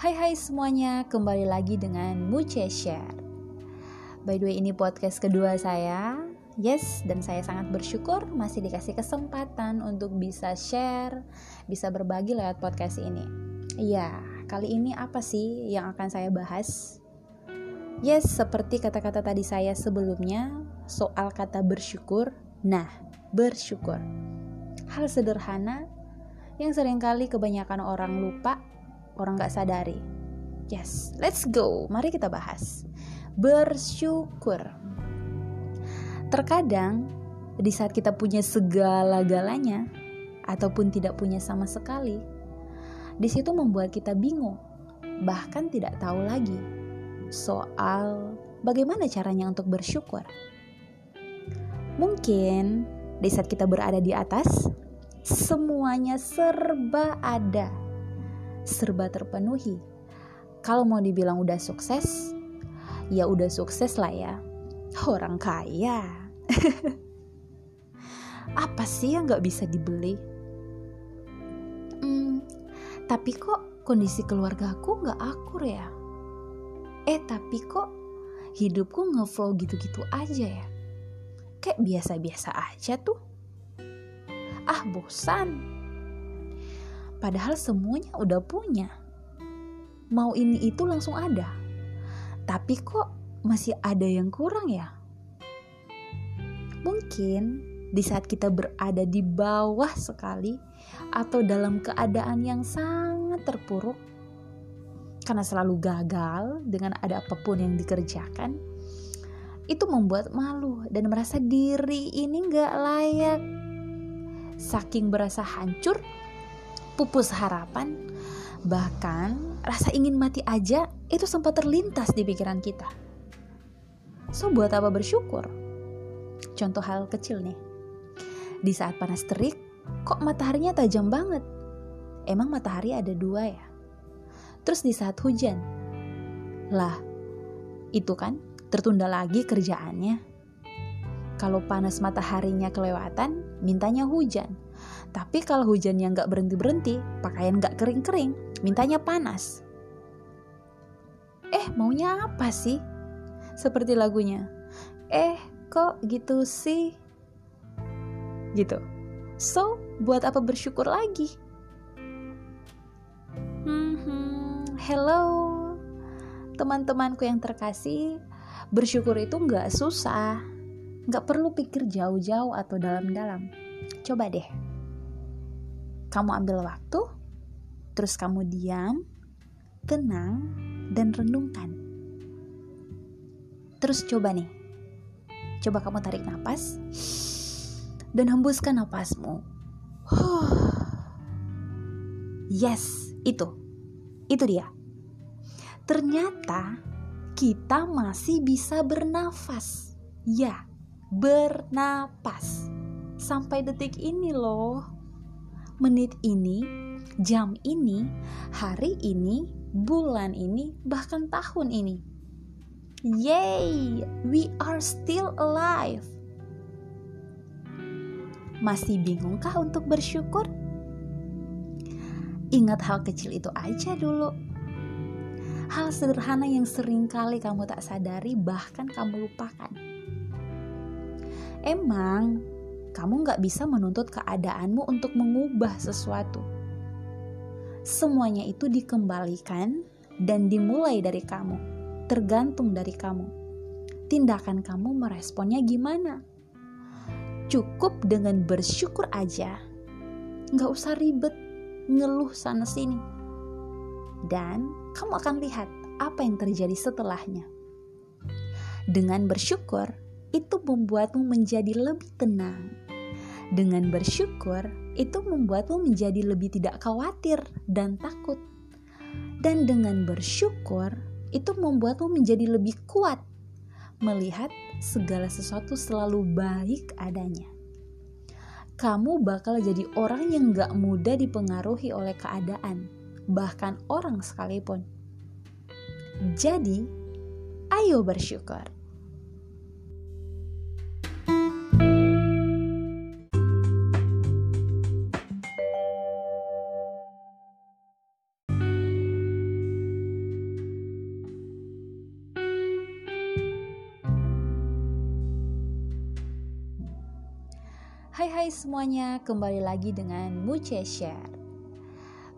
Hai hai semuanya, kembali lagi dengan Muce Share. By the way, ini podcast kedua saya. Yes, dan saya sangat bersyukur masih dikasih kesempatan untuk bisa share, bisa berbagi lewat podcast ini. Iya, kali ini apa sih yang akan saya bahas? Yes, seperti kata-kata tadi saya sebelumnya, soal kata bersyukur. Nah, bersyukur. Hal sederhana yang sering kali kebanyakan orang lupa orang gak sadari. Yes, let's go. Mari kita bahas. Bersyukur. Terkadang di saat kita punya segala-galanya ataupun tidak punya sama sekali, di situ membuat kita bingung, bahkan tidak tahu lagi soal bagaimana caranya untuk bersyukur. Mungkin di saat kita berada di atas, semuanya serba ada serba terpenuhi. Kalau mau dibilang udah sukses, ya udah sukses lah ya. Orang kaya. Apa sih yang gak bisa dibeli? Hmm, tapi kok kondisi keluarga aku gak akur ya? Eh tapi kok hidupku ngeflow gitu-gitu aja ya? Kayak biasa-biasa aja tuh. Ah bosan Padahal semuanya udah punya. Mau ini itu langsung ada. Tapi kok masih ada yang kurang ya? Mungkin di saat kita berada di bawah sekali atau dalam keadaan yang sangat terpuruk karena selalu gagal dengan ada apa pun yang dikerjakan itu membuat malu dan merasa diri ini gak layak saking berasa hancur pupus harapan, bahkan rasa ingin mati aja itu sempat terlintas di pikiran kita. So, buat apa bersyukur? Contoh hal kecil nih. Di saat panas terik, kok mataharinya tajam banget? Emang matahari ada dua ya? Terus di saat hujan, lah, itu kan tertunda lagi kerjaannya. Kalau panas mataharinya kelewatan, mintanya hujan tapi kalau hujannya nggak berhenti-berhenti, pakaian nggak kering-kering, mintanya panas. Eh, maunya apa sih? Seperti lagunya. Eh, kok gitu sih? Gitu. So, buat apa bersyukur lagi? Hmm, hello, teman-temanku yang terkasih. Bersyukur itu nggak susah, nggak perlu pikir jauh-jauh atau dalam-dalam. Coba deh, kamu ambil waktu, terus kamu diam, tenang, dan renungkan. Terus coba nih, coba kamu tarik nafas dan hembuskan nafasmu. Yes, itu, itu dia. Ternyata kita masih bisa bernafas. Ya, bernapas. Sampai detik ini loh menit ini, jam ini, hari ini, bulan ini, bahkan tahun ini. Yay, we are still alive. Masih bingungkah untuk bersyukur? Ingat hal kecil itu aja dulu. Hal sederhana yang sering kali kamu tak sadari bahkan kamu lupakan. Emang kamu nggak bisa menuntut keadaanmu untuk mengubah sesuatu. Semuanya itu dikembalikan dan dimulai dari kamu, tergantung dari kamu. Tindakan kamu meresponnya gimana? Cukup dengan bersyukur aja, nggak usah ribet ngeluh sana sini. Dan kamu akan lihat apa yang terjadi setelahnya. Dengan bersyukur, itu membuatmu menjadi lebih tenang. Dengan bersyukur, itu membuatmu menjadi lebih tidak khawatir dan takut. Dan dengan bersyukur, itu membuatmu menjadi lebih kuat melihat segala sesuatu selalu baik adanya. Kamu bakal jadi orang yang gak mudah dipengaruhi oleh keadaan, bahkan orang sekalipun. Jadi, ayo bersyukur. Hai semuanya, kembali lagi dengan Muce Share.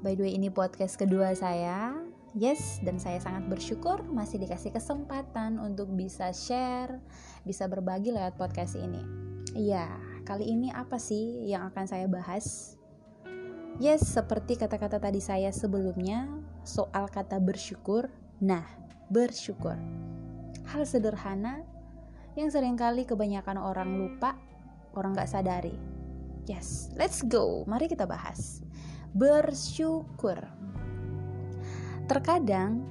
By the way ini podcast kedua saya. Yes, dan saya sangat bersyukur masih dikasih kesempatan untuk bisa share, bisa berbagi lewat podcast ini. Iya, kali ini apa sih yang akan saya bahas? Yes, seperti kata-kata tadi saya sebelumnya, soal kata bersyukur. Nah, bersyukur. Hal sederhana yang sering kali kebanyakan orang lupa orang gak sadari. Yes, let's go. Mari kita bahas. Bersyukur. Terkadang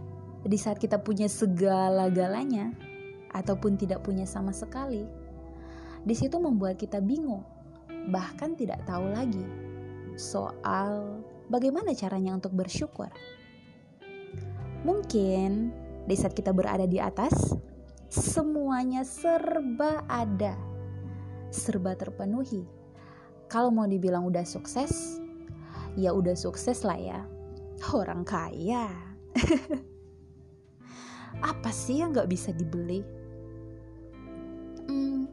di saat kita punya segala-galanya ataupun tidak punya sama sekali, di situ membuat kita bingung, bahkan tidak tahu lagi soal bagaimana caranya untuk bersyukur. Mungkin di saat kita berada di atas, semuanya serba ada serba terpenuhi. Kalau mau dibilang udah sukses, ya udah sukses lah ya. Orang kaya. Apa sih yang gak bisa dibeli? Hmm,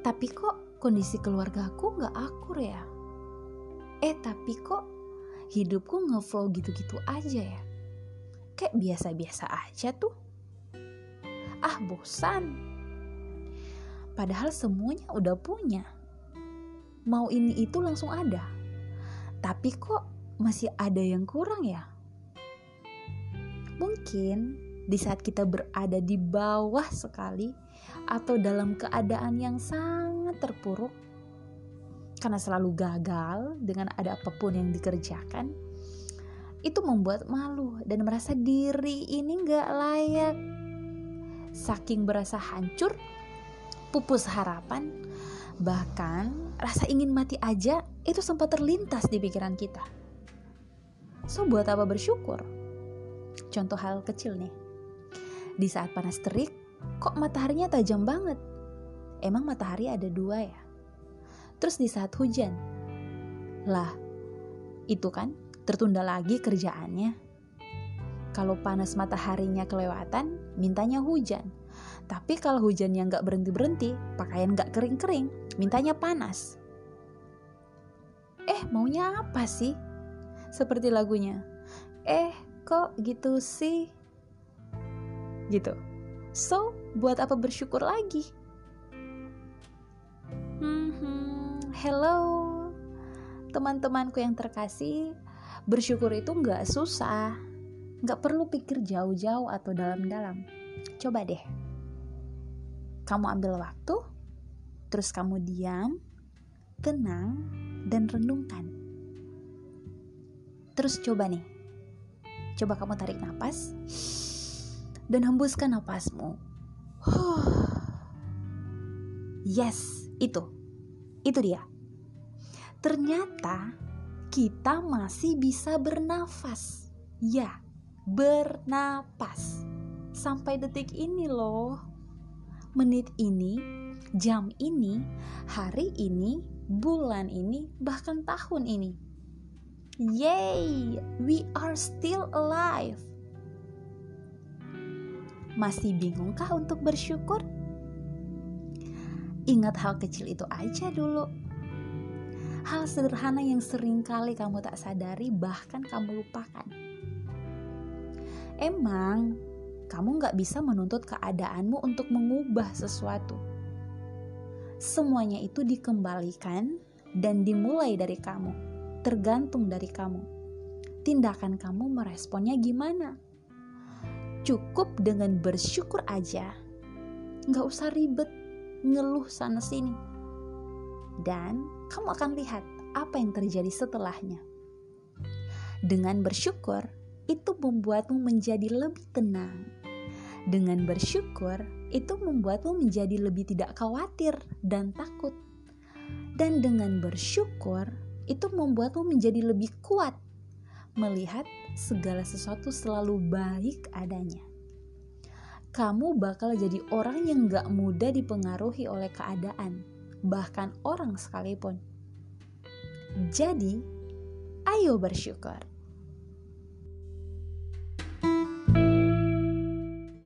tapi kok kondisi keluarga aku gak akur ya? Eh tapi kok hidupku ngeflow gitu-gitu aja ya? Kayak biasa-biasa aja tuh. Ah bosan Padahal semuanya udah punya. Mau ini itu langsung ada. Tapi kok masih ada yang kurang ya? Mungkin di saat kita berada di bawah sekali atau dalam keadaan yang sangat terpuruk karena selalu gagal dengan ada apa pun yang dikerjakan itu membuat malu dan merasa diri ini gak layak saking berasa hancur pupus harapan, bahkan rasa ingin mati aja itu sempat terlintas di pikiran kita. So, buat apa bersyukur? Contoh hal kecil nih. Di saat panas terik, kok mataharinya tajam banget? Emang matahari ada dua ya? Terus di saat hujan, lah, itu kan tertunda lagi kerjaannya. Kalau panas mataharinya kelewatan, mintanya hujan. Tapi kalau hujannya nggak berhenti-berhenti, pakaian nggak kering-kering, mintanya panas. Eh, maunya apa sih? Seperti lagunya. Eh, kok gitu sih? Gitu. So, buat apa bersyukur lagi? Hmm, hello, teman-temanku yang terkasih. Bersyukur itu nggak susah, nggak perlu pikir jauh-jauh atau dalam-dalam. Coba deh, kamu ambil waktu, terus kamu diam, tenang, dan renungkan. Terus coba nih, coba kamu tarik nafas dan hembuskan nafasmu. Yes, itu, itu dia. Ternyata kita masih bisa bernafas. Ya, bernapas. Sampai detik ini loh menit ini, jam ini, hari ini, bulan ini, bahkan tahun ini. Yay, we are still alive. Masih bingungkah untuk bersyukur? Ingat hal kecil itu aja dulu. Hal sederhana yang sering kali kamu tak sadari bahkan kamu lupakan. Emang kamu nggak bisa menuntut keadaanmu untuk mengubah sesuatu. Semuanya itu dikembalikan dan dimulai dari kamu, tergantung dari kamu. Tindakan kamu meresponnya gimana? Cukup dengan bersyukur aja, nggak usah ribet ngeluh sana-sini. Dan kamu akan lihat apa yang terjadi setelahnya. Dengan bersyukur, itu membuatmu menjadi lebih tenang, dengan bersyukur, itu membuatmu menjadi lebih tidak khawatir dan takut. Dan dengan bersyukur, itu membuatmu menjadi lebih kuat melihat segala sesuatu selalu baik adanya. Kamu bakal jadi orang yang gak mudah dipengaruhi oleh keadaan, bahkan orang sekalipun. Jadi, ayo bersyukur.